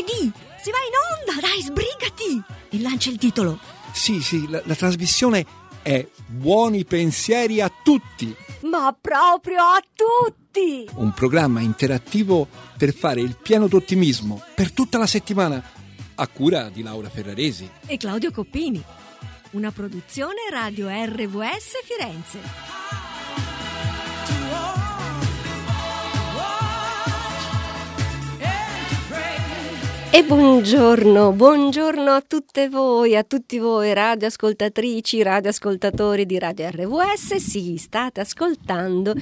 lunedì! Si va in onda, dai, sbrigati! E lancia il titolo. Sì, sì, la, la trasmissione è Buoni pensieri a tutti. Ma proprio a tutti! Un programma interattivo per fare il pieno d'ottimismo per tutta la settimana, a cura di Laura Ferraresi. E Claudio Coppini. Una produzione Radio RVS Firenze. E buongiorno, buongiorno a tutte voi, a tutti voi radioascoltatrici, radioascoltatori di Radio RVS. Sì, state ascoltando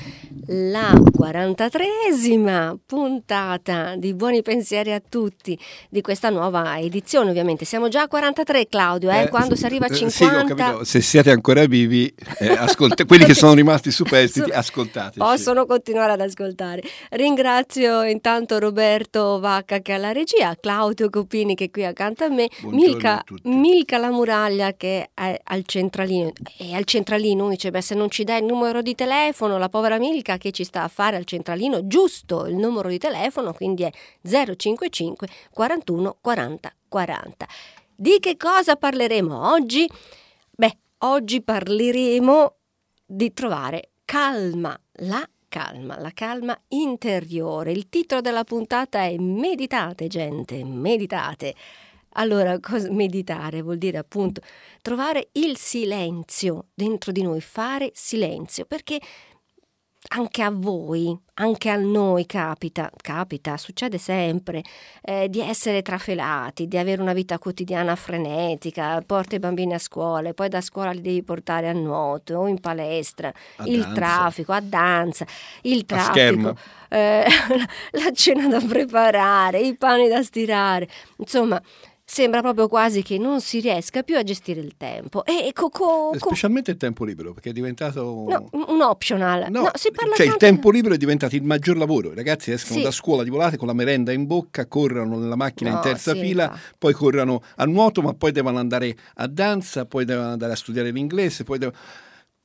la 43esima puntata di Buoni Pensieri a tutti di questa nuova edizione, ovviamente. Siamo già a 43, Claudio, eh? Eh, quando si arriva a 50... Sì, ho capito. Se siete ancora vivi, eh, ascolt- quelli che sono rimasti superstiti, ascoltate. Possono continuare ad ascoltare. Ringrazio intanto Roberto Vacca che è alla regia, Claudio Claudio Copini che è qui accanto a me, Milka, Milka, la muraglia che è al centralino. E al centralino dice, beh se non ci dai il numero di telefono, la povera Milka che ci sta a fare al centralino, giusto il numero di telefono, quindi è 055 41 40 40. Di che cosa parleremo oggi? Beh, oggi parleremo di trovare calma, la calma, la calma interiore. Il titolo della puntata è Meditate, gente, meditate. Allora, meditare vuol dire appunto trovare il silenzio dentro di noi, fare silenzio, perché anche a voi, anche a noi capita, capita, succede sempre, eh, di essere trafelati, di avere una vita quotidiana frenetica, porti i bambini a scuola, e poi da scuola li devi portare a nuoto o in palestra, a il danza. traffico, a danza, il traffico, eh, la cena da preparare, i pani da stirare, insomma. Sembra proprio quasi che non si riesca più a gestire il tempo. E co- co- co- Specialmente il tempo libero, perché è diventato... no, un optional. No, No, si parla cioè il tanto- tempo libero è diventato il maggior lavoro. I ragazzi escono Sì. da scuola di volate con la merenda in bocca, corrono nella macchina in No, terza sì, fila, infatti. poi corrono a nuoto, ma poi devono andare a danza, poi devono andare a studiare l'inglese, poi devono...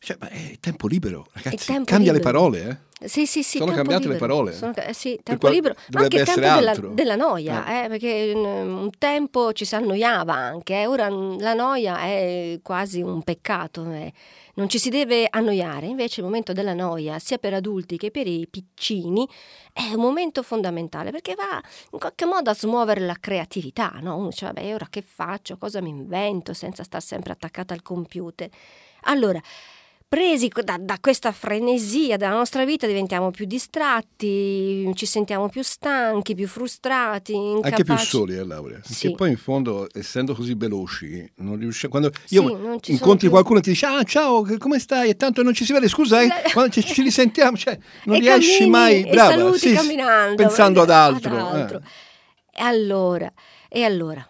Cioè, ma è tempo libero, ragazzi. tempo Cambia libero. le parole, eh? Sì, sì, sì. Sono cambiate le libero. parole. Sono eh sì, tempo libero, ma anche il tempo della, della noia, eh, perché mm, un tempo ci si annoiava anche, eh, ora mm, la noia è quasi un peccato, eh. non ci si deve annoiare, invece il momento della noia, sia per adulti che per i piccini, è un momento fondamentale perché va in qualche modo a smuovere la creatività, no? Uno dice, vabbè, ora che faccio, cosa mi invento senza stare sempre attaccata al computer. Allora, presi da, da questa frenesia della nostra vita diventiamo più distratti, ci sentiamo più stanchi, più frustrati, incapaci. Anche più soli, eh, Laura. Perché Sì. poi in fondo, essendo così veloci, non riusciamo. Quando io Sì, incontri qualcuno e ti dice: Ah, ciao, come stai? E tanto non ci si vede, scusa, eh, Eh. quando ci, ci risentiamo, cioè, non E riesci cammini mai. e Brava, saluti sì, camminando, pensando ad eh, altro. ad altro. eh. E allora, e allora,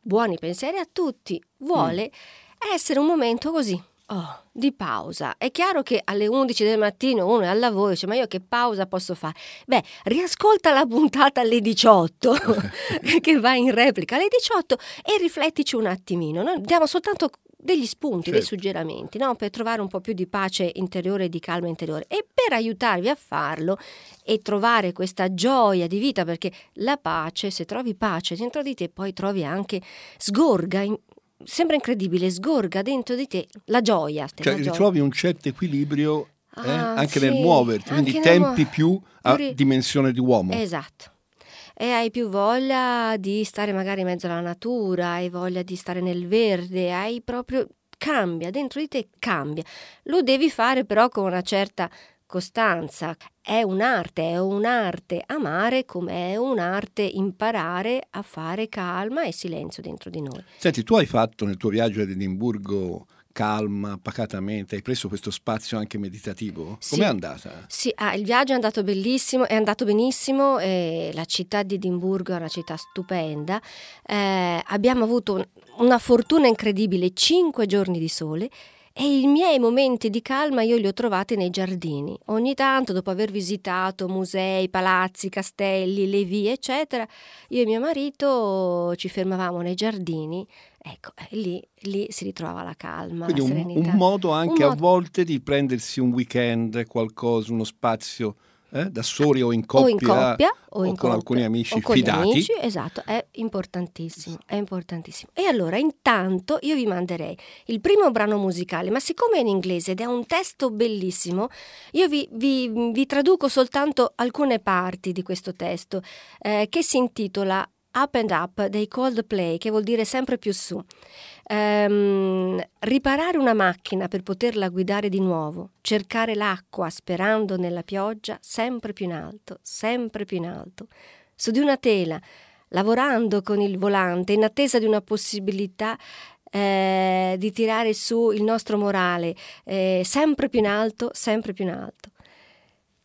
buoni pensieri a tutti, vuole Mm. essere un momento così. Oh, di pausa. È chiaro che alle 11 del mattino uno è al lavoro e dice ma io che pausa posso fare? Beh, riascolta la puntata alle 18 che va in replica alle 18 e riflettici un attimino. Noi diamo soltanto degli spunti, dei Certo. suggerimenti no? per trovare un po' più di pace interiore e di calma interiore e per aiutarvi a farlo e trovare questa gioia di vita perché la pace, se trovi pace dentro di te poi trovi anche sgorga, in- sembra incredibile, sgorga dentro di te la gioia. Cioè, la gioia. ritrovi un certo equilibrio eh, Ah, anche sì, nel muoverti, quindi anche nel tempi muo- più a Pure- dimensione di uomo. Esatto. E hai più voglia di stare magari in mezzo alla natura, hai voglia di stare nel verde, hai proprio cambia, dentro di te cambia. Lo devi fare però con una certa costanza. È un'arte, è un'arte amare come è un'arte imparare a fare calma e silenzio dentro di noi. Senti, tu hai fatto nel tuo viaggio ad Edimburgo calma, pacatamente, hai preso questo spazio anche meditativo? Sì. Com'è andata? Sì, ah, il viaggio è andato bellissimo, è andato benissimo, eh, la città di Edimburgo è una città stupenda, eh, abbiamo avuto un- una fortuna incredibile, cinque giorni di sole e i miei momenti di calma io li ho trovati nei giardini. Ogni tanto, dopo aver visitato musei, palazzi, castelli, le vie, eccetera, io e mio marito ci fermavamo nei giardini, ecco, lì, lì si ritrovava la calma, Quindi la un, un modo anche Un a modo- volte di prendersi un weekend, qualcosa, uno spazio eh, da soli o in coppia, o, in coppia, o, o in con coppia, alcuni amici con fidati. Amici, esatto, è importantissimo, è importantissimo. E allora intanto io vi manderei il primo brano musicale, ma siccome è in inglese ed è un testo bellissimo, io vi, vi, vi traduco soltanto alcune parti di questo testo eh, che si intitola Up and Up dei Coldplay, che vuol dire sempre più su. Um, riparare una macchina per poterla guidare di nuovo, cercare l'acqua sperando nella pioggia sempre più in alto, sempre più in alto, su di una tela, lavorando con il volante in attesa di una possibilità eh, di tirare su il nostro morale, eh, sempre più in alto, sempre più in alto.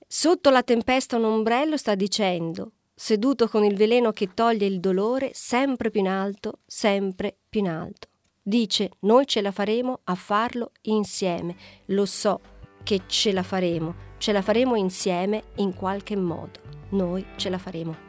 Sotto la tempesta un ombrello sta dicendo seduto con il veleno che toglie il dolore sempre più in alto, sempre più in alto. Dice, noi ce la faremo a farlo insieme. Lo so che ce la faremo, ce la faremo insieme in qualche modo. Noi ce la faremo.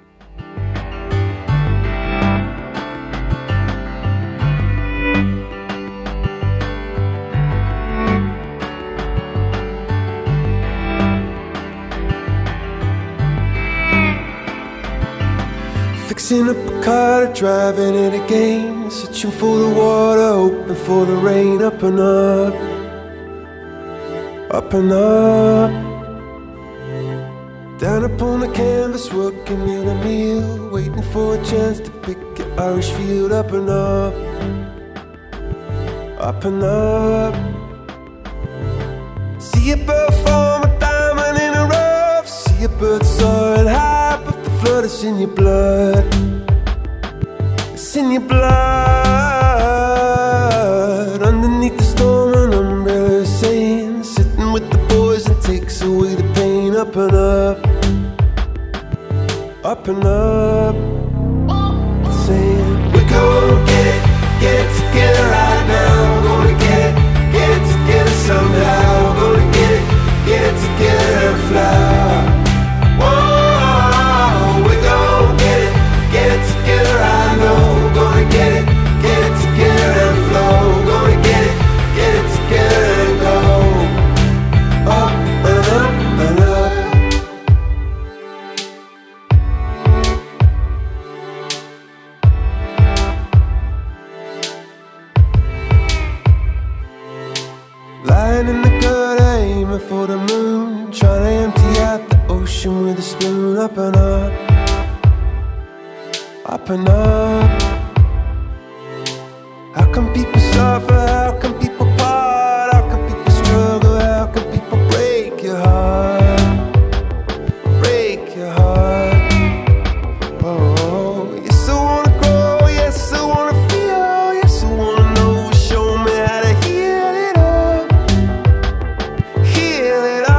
Up a car, driving it again. Searching for the water, hoping for the rain. Up and up, up and up. Down upon the canvas, working in a meal. Waiting for a chance to pick your Irish field. Up and up, up and up. See a bird form a diamond in a rough. See a bird soaring high flood, it's in your blood. It's in your blood. Underneath the storm, an umbrella saying, sitting with the boys and takes away the pain. Up and up, up and up. Saying, we're gonna get it, get Heal it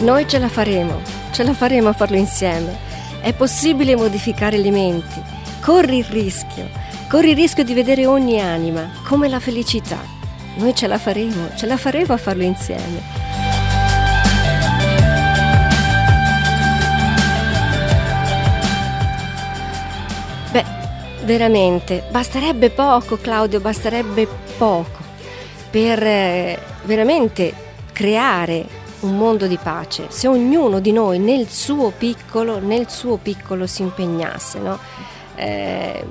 Noi ce la faremo, ce la faremo a farlo insieme. È possibile modificare le menti. Corri il rischio, corri il rischio di vedere ogni anima come la felicità. Noi ce la faremo, ce la faremo a farlo insieme. Beh, veramente, basterebbe poco Claudio, basterebbe poco per eh, veramente creare un mondo di pace, se ognuno di noi nel suo piccolo, nel suo piccolo si impegnasse, no? Eh,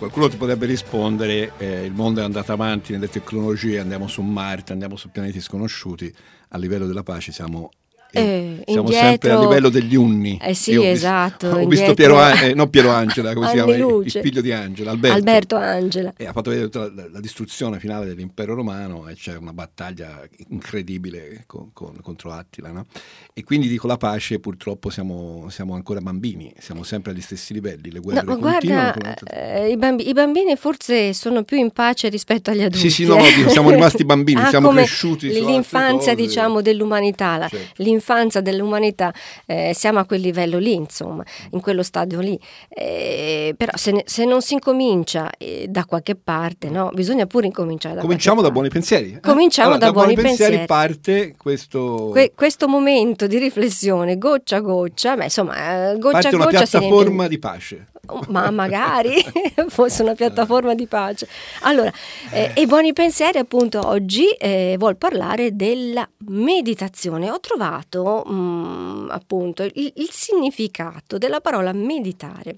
Qualcuno ti potrebbe rispondere, eh, il mondo è andato avanti nelle tecnologie, andiamo su Marte, andiamo su pianeti sconosciuti, a livello della pace siamo eh, siamo indietro, sempre a livello degli unni. Eh sì, ho esatto. Visto, ho visto Piero, eh, non Piero Angela, come si chiama? Il, il, figlio di Angela, Alberto. Alberto Angela. E ha fatto vedere tutta la, la, distruzione finale dell'impero romano e c'è una battaglia incredibile con, con, contro Attila. No? E quindi dico la pace, purtroppo siamo, siamo, ancora bambini, siamo sempre agli stessi livelli, le guerre no, continuano. Guarda, eh, i, bambi, i, bambini forse sono più in pace rispetto agli adulti. Sì, sì, no, no siamo rimasti bambini, ah, siamo cresciuti. L'infanzia, diciamo, dell'umanità, certo. l'infanzia dell'umanità umanità eh, siamo a quel livello lì, insomma, in quello stadio lì. Eh, però se, ne, se, non si incomincia eh, da qualche parte, no? bisogna pure incominciare da Cominciamo da buoni pensieri. Eh? Cominciamo allora, da, da, buoni, buoni pensieri, pensieri. parte questo... Que- questo momento di riflessione, goccia a goccia, beh, insomma, goccia parte a goccia... una piattaforma di pace. Ma magari fosse una piattaforma di pace. Allora, eh, e Buoni Pensieri appunto oggi eh, vuol parlare della meditazione. Ho trovato mh, mm, appunto il, il, significato della parola meditare,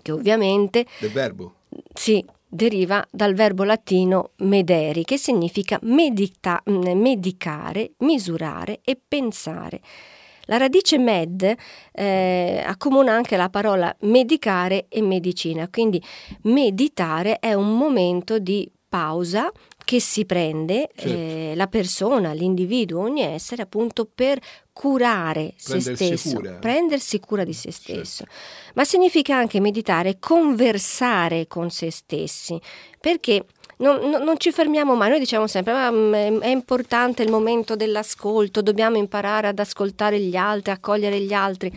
che ovviamente... Del verbo? Sì, deriva dal verbo latino mederi, che significa medita, medicare, misurare e pensare. La radice med eh, accomuna anche la parola medicare e medicina, quindi meditare è un momento di pausa che si prende certo. eh, la persona, l'individuo, ogni essere appunto per curare prendersi se stesso, cura. prendersi cura di se certo. stesso. Certo. Ma significa anche meditare, conversare con se stessi, perché non, non, ci fermiamo mai, noi diciamo sempre ma mm, è importante il momento dell'ascolto, dobbiamo imparare ad ascoltare gli altri, accogliere gli altri,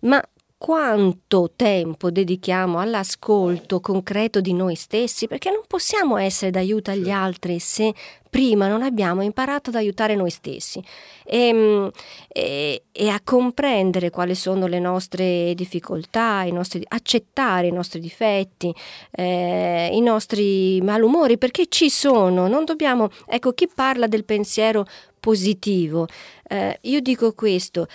ma quanto tempo dedichiamo all'ascolto concreto di noi stessi, perché non possiamo essere d'aiuto agli altri se prima non abbiamo imparato ad aiutare noi stessi. E, ehm, e, e a comprendere quali sono le nostre difficoltà, i nostri, accettare i nostri difetti, eh, i nostri malumori, perché ci sono, non dobbiamo, ecco chi parla del pensiero positivo, eh, io dico questo,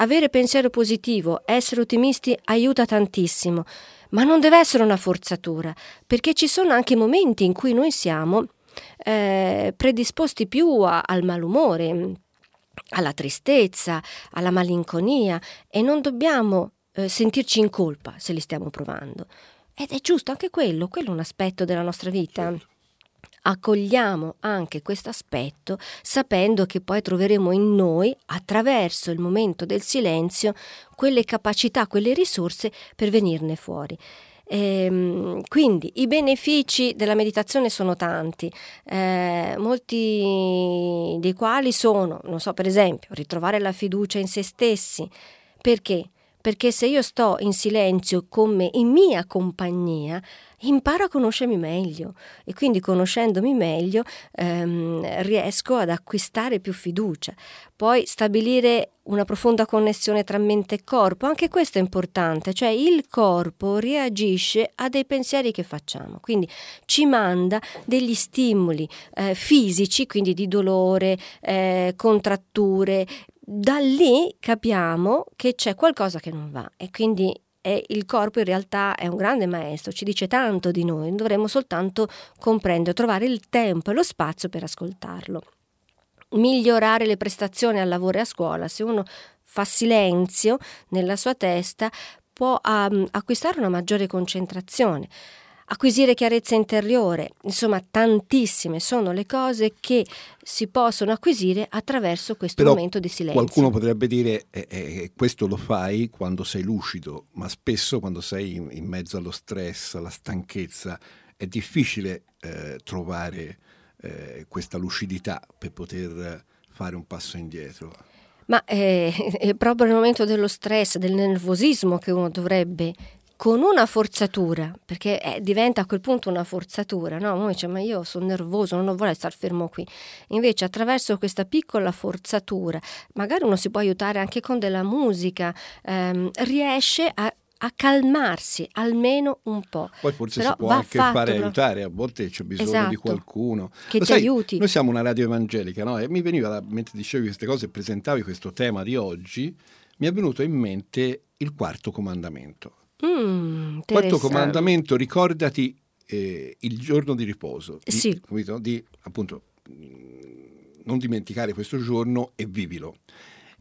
avere pensiero positivo, essere ottimisti aiuta tantissimo, ma non deve essere una forzatura, perché ci sono anche momenti in cui noi siamo eh, predisposti più a, al malumore, alla tristezza, alla malinconia e non dobbiamo eh, sentirci in colpa se li stiamo provando. Ed è giusto anche quello, quello è un aspetto della nostra vita. Certo accogliamo anche questo aspetto sapendo che poi troveremo in noi, attraverso il momento del silenzio, quelle capacità, quelle risorse per venirne fuori. Ehm, quindi i benefici della meditazione sono tanti, eh, molti dei quali sono, non so, per esempio, ritrovare la fiducia in se stessi. Perché? Perché se io sto in silenzio con me, in mia compagnia, imparo a conoscermi meglio. E quindi conoscendomi meglio ehm, riesco ad acquistare più fiducia. Poi stabilire una profonda connessione tra mente e corpo, anche questo è importante, cioè il corpo reagisce a dei pensieri che facciamo, quindi ci manda degli stimoli eh, fisici, quindi di dolore, eh, contratture, da lì capiamo che c'è qualcosa che non va e quindi e il corpo in realtà è un grande maestro, ci dice tanto di noi, dovremmo soltanto comprendere, trovare il tempo e lo spazio per ascoltarlo. Migliorare le prestazioni al lavoro e a scuola, se uno fa silenzio nella sua testa può um, acquistare una maggiore concentrazione acquisire chiarezza interiore, insomma tantissime sono le cose che si possono acquisire attraverso questo Però momento di silenzio. Qualcuno potrebbe dire eh, eh, questo lo fai quando sei lucido, ma spesso quando sei in, in mezzo allo stress, alla stanchezza, è difficile eh, trovare eh, questa lucidità per poter fare un passo indietro. Ma eh, è proprio nel momento dello stress, del nervosismo che uno dovrebbe con una forzatura, perché eh, diventa a quel punto una forzatura, no? Uno dice ma io sono nervoso, non voglio stare fermo qui. Invece attraverso questa piccola forzatura, magari uno si può aiutare anche con della musica, ehm, riesce a a calmarsi almeno un po'. Poi forse Però si può anche fatto, fare aiutare, a volte c'è bisogno Esatto. di qualcuno. Che Lo ti sai, aiuti. Noi siamo una radio evangelica, no? E mi veniva, mentre dicevi queste cose e presentavi questo tema di oggi, mi è venuto in mente il quarto comandamento. Mm, quarto comandamento, ricordati eh, il giorno di riposo. Di, Sì. capito? Di, appunto, non dimenticare questo giorno e vivilo.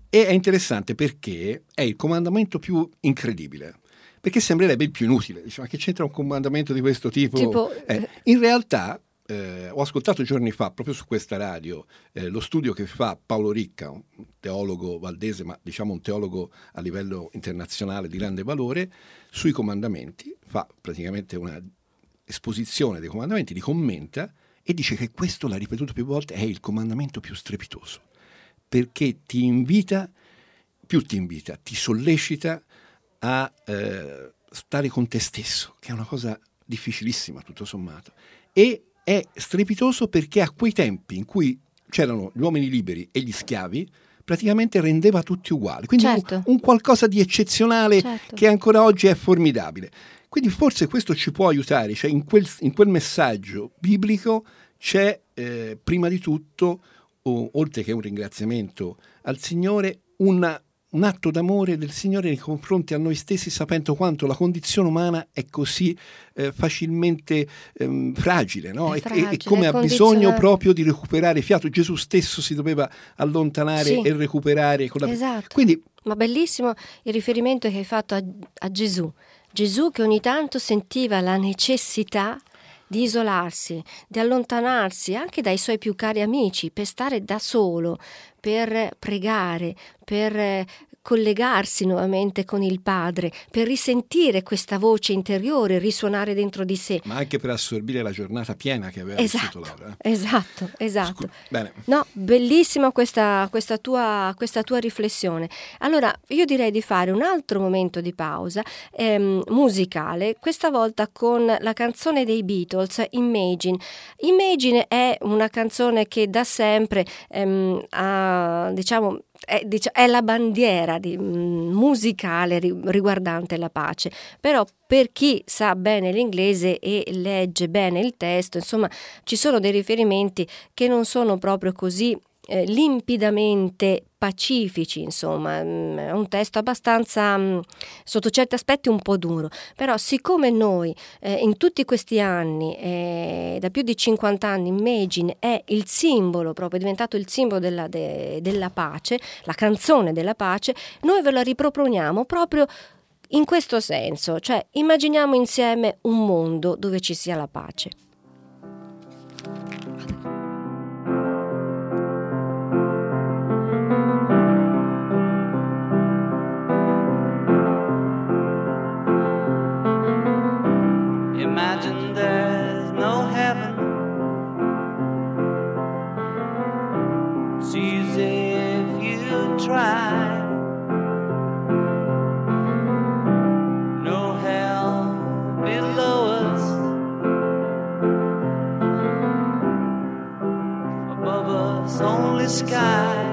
E è interessante perché è il comandamento più incredibile. Perché sembrerebbe il più inutile. Dice, ma che c'entra un comandamento di questo tipo? Tipo, Eh, in realtà, eh, ho ascoltato giorni fa, proprio su questa radio, eh, lo studio che fa Paolo Ricca, un teologo valdese, ma diciamo un teologo a livello internazionale di grande valore, sui comandamenti, fa praticamente una esposizione dei comandamenti, li commenta e dice che questo, l'ha ripetuto più volte, è il comandamento più strepitoso, perché ti invita, più ti invita, ti sollecita a eh, stare con te stesso, che è una cosa difficilissima tutto sommato, e è strepitoso perché a quei tempi in cui c'erano gli uomini liberi e gli schiavi, praticamente rendeva tutti uguali, quindi un- Certo. un, qualcosa di eccezionale Certo. che ancora oggi è formidabile. Quindi forse questo ci può aiutare, cioè in quel, in quel messaggio biblico c'è eh, prima di tutto, o- oltre che un ringraziamento al Signore, una- un atto d'amore del Signore nei confronti a noi stessi, sapendo quanto la condizione umana è così eh, facilmente ehm, fragile, no? E- fragile, e, come ha bisogno proprio di recuperare fiato. Gesù stesso si doveva allontanare Sì. e recuperare con la... Esatto. Quindi Ma bellissimo il riferimento che hai fatto a, a Gesù. Gesù che ogni tanto sentiva la necessità di isolarsi, di allontanarsi anche dai suoi più cari amici, per stare da solo, per pregare, per collegarsi nuovamente con il Padre, per risentire questa voce interiore risuonare dentro di sé. ma anche per assorbire la giornata piena che aveva Esatto, Laura. eh. esatto, esatto. Scu- Bene. No, bellissima questa, questa tua, questa tua riflessione. Allora, io direi di fare un altro momento di pausa ehm, musicale, questa volta con la canzone dei Beatles, Imagine. Imagine è una canzone che da sempre ehm, ha, diciamo, è, dicia- è la bandiera di- mm, musicale ri- riguardante la pace, però per chi sa bene l'inglese e legge bene il testo, insomma, ci sono dei riferimenti che non sono proprio così eh, limpidamente pacifici, insomma, mm, è un testo abbastanza, mm, sotto certi aspetti, un po' duro, però siccome noi eh, in tutti questi anni, eh, da più di 50 anni, Imagine è il simbolo, proprio è diventato il simbolo della, de- della pace, la canzone della pace, noi ve la riproponiamo proprio in questo senso, cioè immaginiamo insieme un mondo dove ci sia la pace. Sky.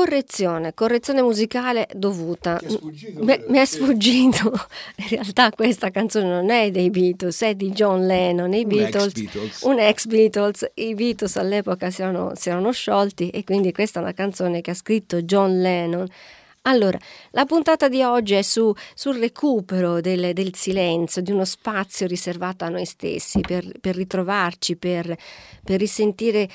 Correzione, correzione musicale dovuta. È sfuggito, Mi- mi è sfuggito. In realtà questa canzone non è dei Beatles, è di John Lennon. I Beatles, Beatles. un ex Beatles. I Beatles all'epoca si erano, si erano sciolti e quindi questa è una canzone che ha scritto John Lennon. Allora, la puntata di oggi è su- sul recupero del, del silenzio, di uno spazio riservato a noi stessi, per, per ritrovarci, per, per risentire,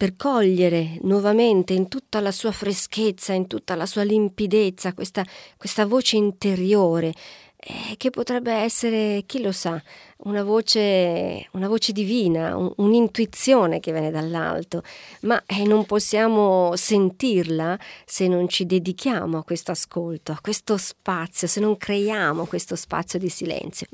per cogliere nuovamente in tutta la sua freschezza, in tutta la sua limpidezza, questa, questa voce interiore, eh, che potrebbe essere, chi lo sa, una voce, una voce divina, un- un'intuizione che viene dall'alto, ma eh, non possiamo sentirla se non ci dedichiamo a questo ascolto, a questo spazio, se non creiamo questo spazio di silenzio.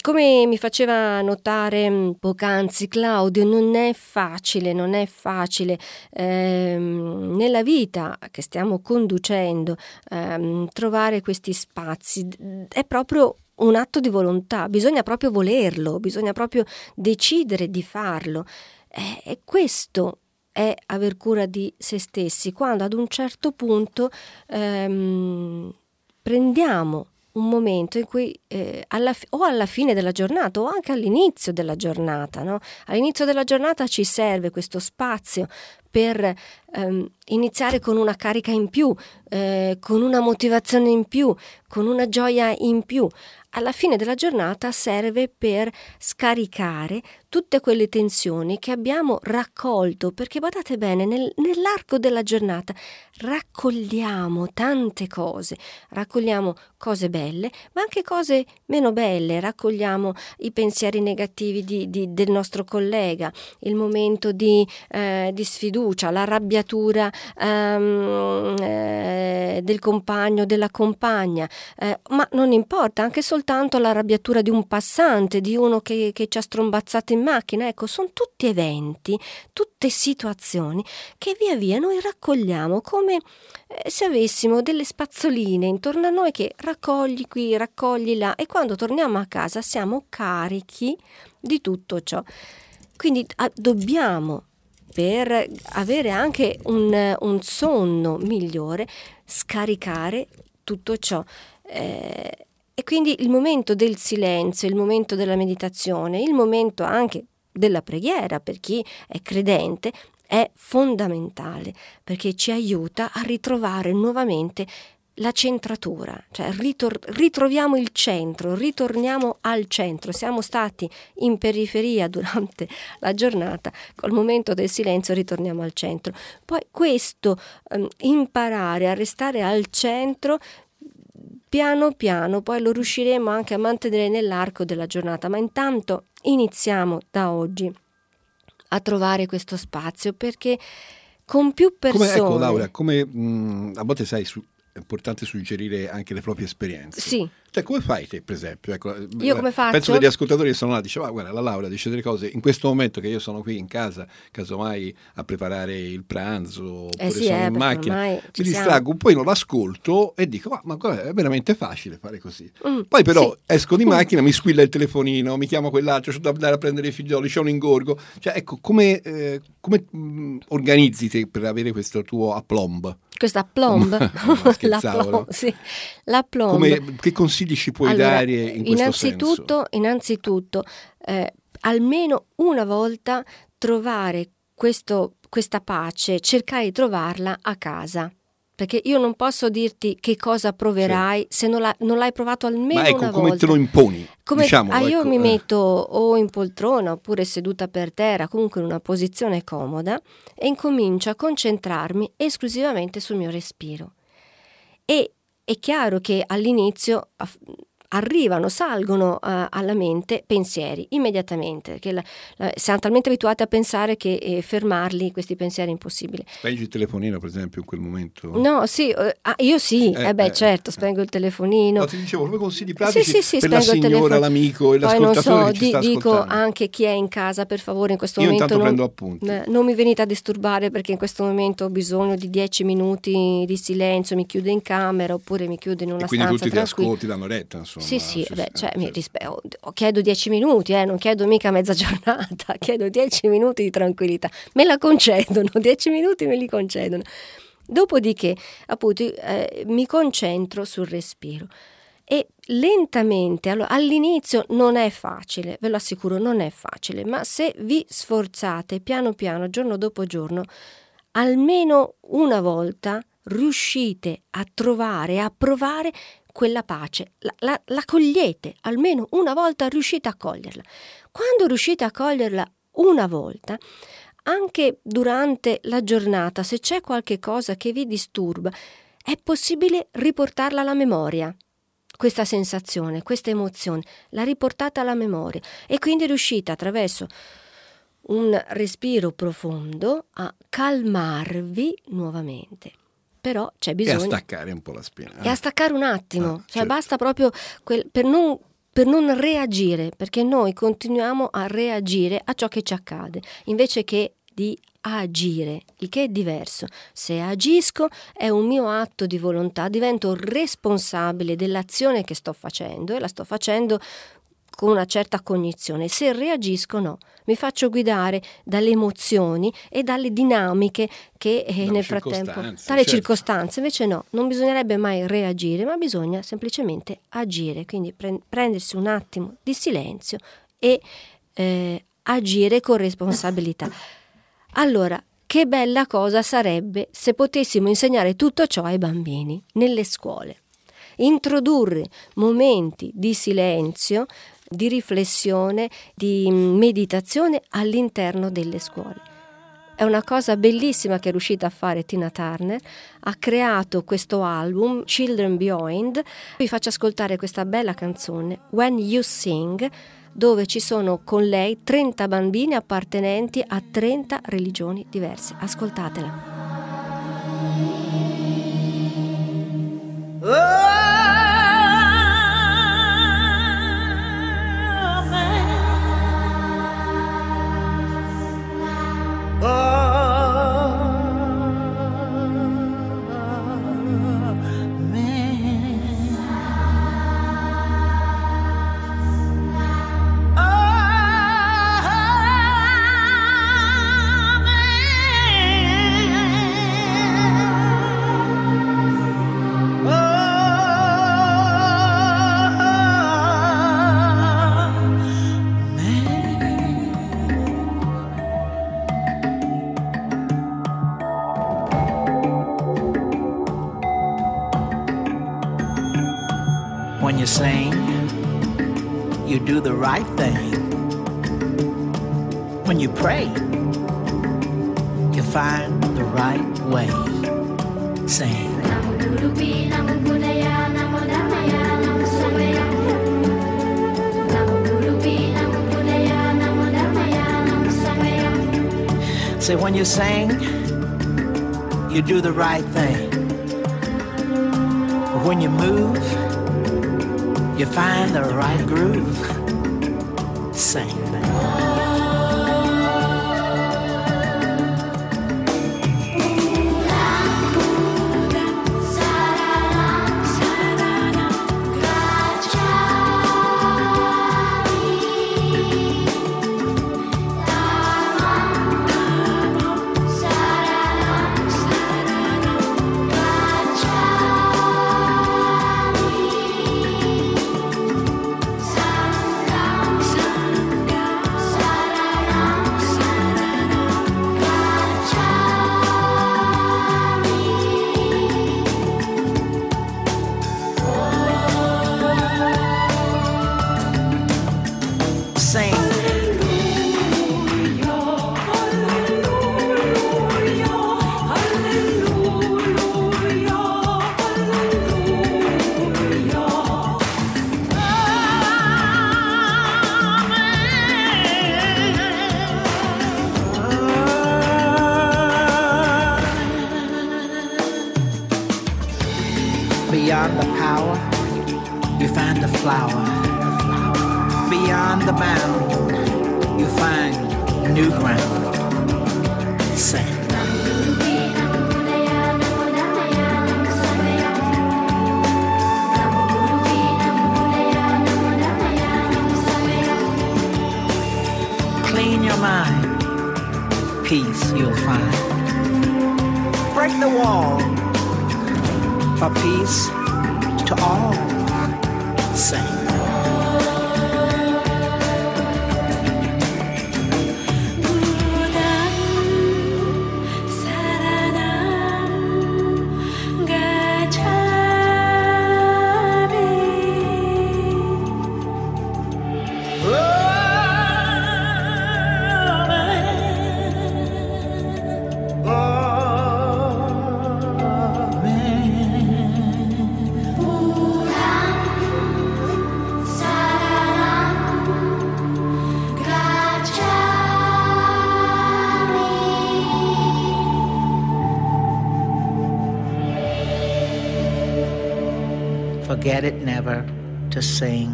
Come mi faceva notare mh, poc'anzi Claudio, non è facile, non è facile ehm, nella vita che stiamo conducendo ehm, trovare questi spazi. È proprio un atto di volontà, bisogna proprio volerlo, bisogna proprio decidere di farlo. E questo è aver cura di se stessi, quando ad un certo punto ehm, prendiamo un momento in cui eh, alla fi- o alla fine della giornata o anche all'inizio della giornata, no? all'inizio della giornata ci serve questo spazio per ehm, iniziare con una carica in più, eh, con una motivazione in più, con una gioia in più. Alla fine della giornata serve per scaricare tutte quelle tensioni che abbiamo raccolto, perché badate bene, nel- nell'arco della giornata raccogliamo tante cose, raccogliamo cose belle, ma anche cose meno belle, raccogliamo i pensieri negativi di- di- del nostro collega, il momento di, eh, di sfiducia, l'arrabbiatura ehm, eh, del compagno, della compagna, eh, ma non importa, anche soltanto l'arrabbiatura di un passante, di uno che, che ci ha strombazzato in macchina, ecco, sono tutti eventi, tutte situazioni che via via noi raccogliamo come eh, se avessimo delle spazzoline intorno a noi che raccogli qui, raccogli là e quando torniamo a casa siamo carichi di tutto ciò. Quindi ah, dobbiamo, per avere anche un, un sonno migliore, scaricare tutto ciò. Eh, e quindi il momento del silenzio, il momento della meditazione, il momento anche della preghiera per chi è credente è fondamentale perché ci aiuta a ritrovare nuovamente la centratura, cioè ritor- ritroviamo il centro, ritorniamo al centro. Siamo stati in periferia durante la giornata, col momento del silenzio ritorniamo al centro. Poi questo ehm, imparare a restare al centro piano piano poi lo riusciremo anche a mantenere nell'arco della giornata, ma intanto iniziamo da oggi a trovare questo spazio perché con più persone Come, ecco Laura, come mh, a volte sai, su- è importante suggerire anche le proprie esperienze. Sì. Cioè, come fai te, per esempio? Ecco, Io come faccio? Penso degli ascoltatori che sono là, dice, "Ma guarda, la Laura dice delle cose, in questo momento che io sono qui in casa, casomai a preparare il pranzo, oppure Eh sì, sono eh, in macchina, mi distraggo, poi non l'ascolto e dico, ma, ma guarda, è veramente facile fare così. Mm, Poi però sì. esco di macchina, mi squilla il telefonino, mi chiamo quell'altro, c'ho da andare a prendere i figlioli, c'è un ingorgo. Cioè, ecco, come, eh, come mh, organizzi te per avere questo tuo aplomb? Questa plomb, la, plomb, sì, la plomb. Come- che consigli ci puoi Allora, dare in questo innanzitutto, senso? innanzitutto eh, almeno una volta trovare questo- questa pace, cercare di trovarla a casa. Perché io non posso dirti che cosa proverai se non, l'ha- non l'hai provato almeno Ma ecco, una come volta. te lo imponi? Come- diciamolo, ah, io ecco, mi eh. metto o in poltrona oppure seduta per terra, comunque in una posizione comoda e incomincio a concentrarmi esclusivamente sul mio respiro. E è chiaro che all'inizio arrivano, salgono uh, alla mente pensieri immediatamente, che la, la, siamo talmente abituati a pensare che eh, fermarli questi pensieri è impossibile. Spegni il telefonino per esempio in quel momento? No, sì, uh, ah, io sì, eh, eh beh eh, certo, spengo il telefonino. No, ti dicevo, come consigli pratici sì, sì, sì, per la signora, l'amico e Poi l'ascoltatore non so, di, dico anche chi è in casa, per favore, in questo io momento non, prendo appunti. non mi venite a disturbare perché in questo momento ho bisogno di dieci minuti di silenzio, mi chiudo in camera oppure mi chiudo in una e stanza quindi tutti ti ascolti, danno retta, insomma. Sì, sì, beh, cioè, mi rispe- chiedo dieci minuti, eh, non chiedo mica mezza giornata, chiedo dieci minuti di tranquillità. Me la concedono, dieci minuti me li concedono. Dopodiché, appunto, eh, mi concentro sul respiro e lentamente, allora, all'inizio non è facile, ve lo assicuro, non è facile, ma se vi sforzate piano piano, giorno dopo giorno, almeno una volta riuscite a trovare, a provare quella pace, la, la, la cogliete, almeno una volta riuscite a coglierla. Quando riuscite a coglierla una volta, anche durante la giornata, se c'è qualche cosa che vi disturba, è possibile riportarla alla memoria. Questa sensazione, questa emozione, la riportate alla memoria e quindi riuscite attraverso un respiro profondo a calmarvi nuovamente però c'è bisogno... E a staccare un po' la spina. E a eh. staccare un attimo, ah, cioè certo. basta proprio quel, per, non, per non reagire, perché noi continuiamo a reagire a ciò che ci accade, invece che di agire, il che è diverso. Se agisco è un mio atto di volontà, divento responsabile dell'azione che sto facendo e la sto facendo con una certa cognizione. Se reagisco, no, mi faccio guidare dalle emozioni e dalle dinamiche che eh, nel frattempo, dalle certo. circostanze. Invece no, non bisognerebbe mai reagire, ma bisogna semplicemente agire, quindi pre- prendersi un attimo di silenzio e eh, agire con responsabilità. Allora, che bella cosa sarebbe se potessimo insegnare tutto ciò ai bambini nelle scuole introdurre momenti di silenzio di riflessione, di meditazione all'interno delle scuole. È una cosa bellissima che è riuscita a fare Tina Turner, ha creato questo album Children Behind. Vi faccio ascoltare questa bella canzone When You Sing, dove ci sono con lei 30 bambini appartenenti a 30 religioni diverse. Ascoltatela. Oh! Love. Right thing. When you move, you find the right groove Beyond the bound, you find new ground. Clean your mind, peace you'll find. Break the wall for peace to all. Sing. Forget it never to sing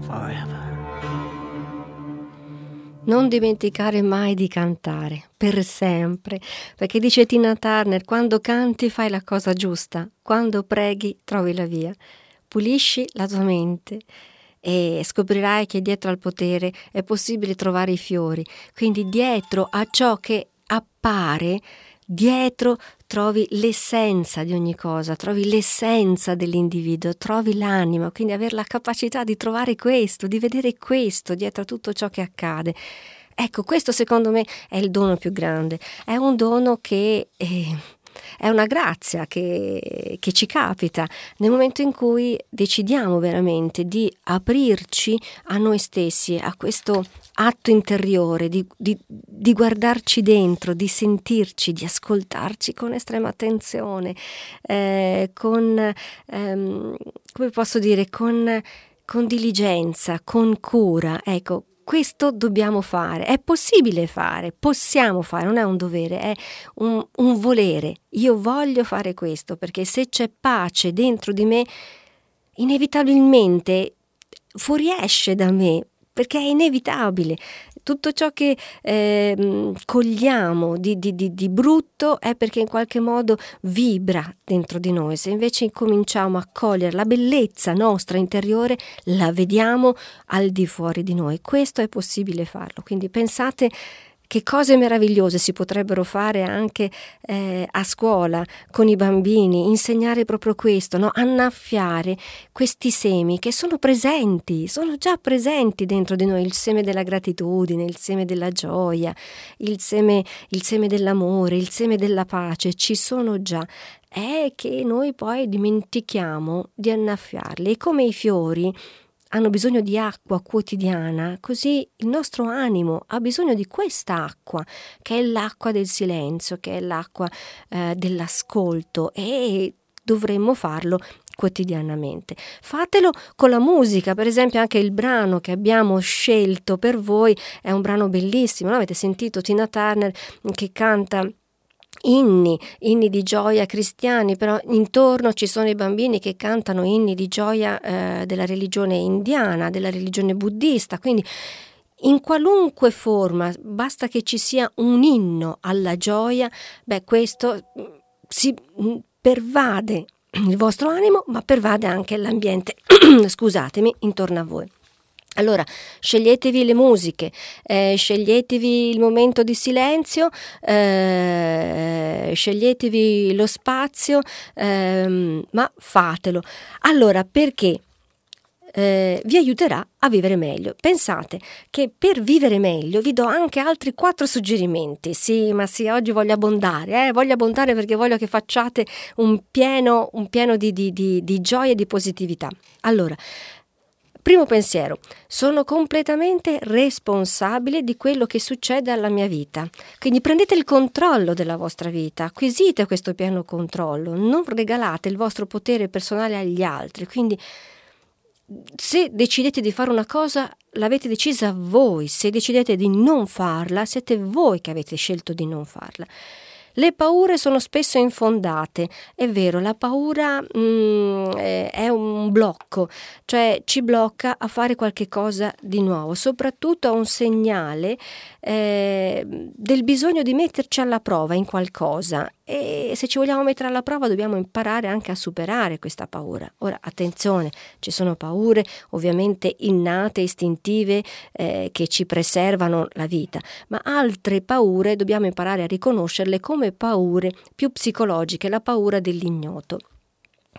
forever. Non dimenticare mai di cantare, per sempre, perché dice Tina Turner, quando canti fai la cosa giusta, quando preghi trovi la via. Pulisci la tua mente e scoprirai che dietro al potere è possibile trovare i fiori. Quindi dietro a ciò che appare, dietro trovi l'essenza di ogni cosa, trovi l'essenza dell'individuo, trovi l'anima, quindi avere la capacità di trovare questo, di vedere questo dietro a tutto ciò che accade. Ecco, questo secondo me è il dono più grande, è un dono che... Eh, è una grazia che, che, ci capita nel momento in cui decidiamo veramente di aprirci a noi stessi, a questo atto interiore, di, di, di guardarci dentro, di sentirci, di ascoltarci con estrema attenzione, eh, con, ehm, come posso dire, con, con diligenza, con cura. Ecco, questo dobbiamo fare, è possibile fare, possiamo fare, non è un dovere, è un, un, volere. Io voglio fare questo perché se c'è pace dentro di me, inevitabilmente fuoriesce da me perché è inevitabile. Tutto ciò che eh, cogliamo di, di, di, di, brutto è perché in qualche modo vibra dentro di noi. Se invece cominciamo a cogliere la bellezza nostra interiore, la vediamo al di fuori di noi. Questo è possibile farlo. Quindi pensate che cose meravigliose si potrebbero fare anche eh, a scuola con i bambini, insegnare proprio questo, no? annaffiare questi semi che sono presenti, sono già presenti dentro di noi, il seme della gratitudine, il seme della gioia, il seme, il seme dell'amore, il seme della pace, ci sono già. È che noi poi dimentichiamo di annaffiarli. Come i fiori hanno bisogno di acqua quotidiana, così il nostro animo ha bisogno di questa acqua, che è l'acqua del silenzio, che è l'acqua eh, dell'ascolto e dovremmo farlo quotidianamente. Fatelo con la musica, per esempio anche il brano che abbiamo scelto per voi è un brano bellissimo, no? avete sentito Tina Turner che canta inni, inni di gioia cristiani, però intorno ci sono i bambini che cantano inni di gioia eh, della religione indiana, della religione buddista, quindi in qualunque forma, basta che ci sia un inno alla gioia, beh, questo mm, si mm, pervade il vostro animo, ma pervade anche l'ambiente, scusatemi, intorno a voi. Allora, sceglietevi le musiche, eh, sceglietevi il momento di silenzio, eh, sceglietevi lo spazio, eh, ma fatelo. Allora, perché? Eh, vi aiuterà a vivere meglio. Pensate che per vivere meglio vi do anche altri quattro suggerimenti. Sì, ma sì, oggi voglio abbondare, eh? voglio abbondare perché voglio che facciate un pieno, un pieno di, di, di, di gioia e di positività. Allora, Primo pensiero, sono completamente responsabile di quello che succede alla mia vita. Quindi prendete il controllo della vostra vita, acquisite questo pieno controllo, non regalate il vostro potere personale agli altri. Quindi se decidete di fare una cosa, l'avete decisa voi, se decidete di non farla, siete voi che avete scelto di non farla. Le paure sono spesso infondate, è vero, la paura mm, è un blocco, cioè ci blocca a fare qualche cosa di nuovo, soprattutto a un segnale eh, del bisogno di metterci alla prova in qualcosa e se ci vogliamo mettere alla prova dobbiamo imparare anche a superare questa paura. Ora, attenzione, ci sono paure ovviamente innate, istintive, eh, che ci preservano la vita, ma altre paure dobbiamo imparare a riconoscerle come paure più psicologiche, la paura dell'ignoto.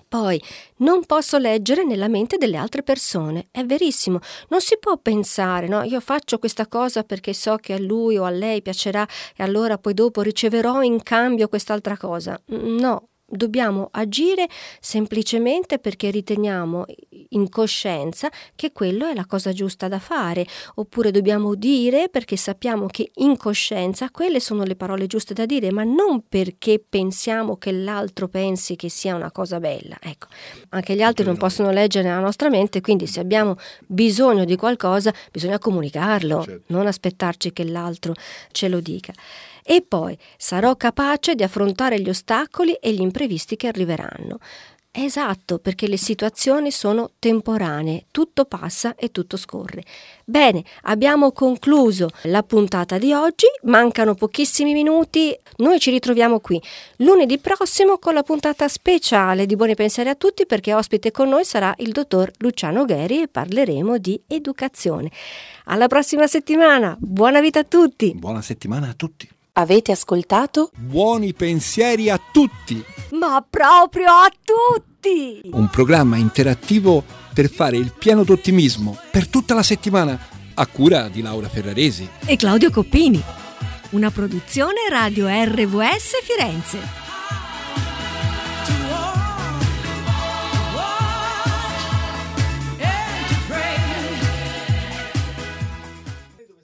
Poi non posso leggere nella mente delle altre persone, è verissimo, non si può pensare, no, io faccio questa cosa perché so che a lui o a lei piacerà e allora poi dopo riceverò in cambio quest'altra cosa. No, Dobbiamo agire semplicemente perché riteniamo in coscienza che quello è la cosa giusta da fare, oppure dobbiamo dire perché sappiamo che in coscienza quelle sono le parole giuste da dire, ma non perché pensiamo che l'altro pensi che sia una cosa bella. Ecco, anche gli altri non possono leggere nella nostra mente, quindi se abbiamo bisogno di qualcosa bisogna comunicarlo, certo. non aspettarci che l'altro ce lo dica e poi sarò capace di affrontare gli ostacoli e gli imprevisti che arriveranno. Esatto, perché le situazioni sono temporanee, tutto passa e tutto scorre. Bene, abbiamo concluso la puntata di oggi, mancano pochissimi minuti, noi ci ritroviamo qui lunedì prossimo con la puntata speciale di Buoni Pensieri a tutti perché ospite con noi sarà il dottor Luciano Gheri e parleremo di educazione. Alla prossima settimana, buona vita a tutti! Buona settimana a tutti! Avete ascoltato? Buoni pensieri a tutti! Ma proprio a tutti! Un programma interattivo per fare il piano d'ottimismo per tutta la settimana a cura di Laura Ferraresi e Claudio Coppini. Una produzione Radio RVS Firenze.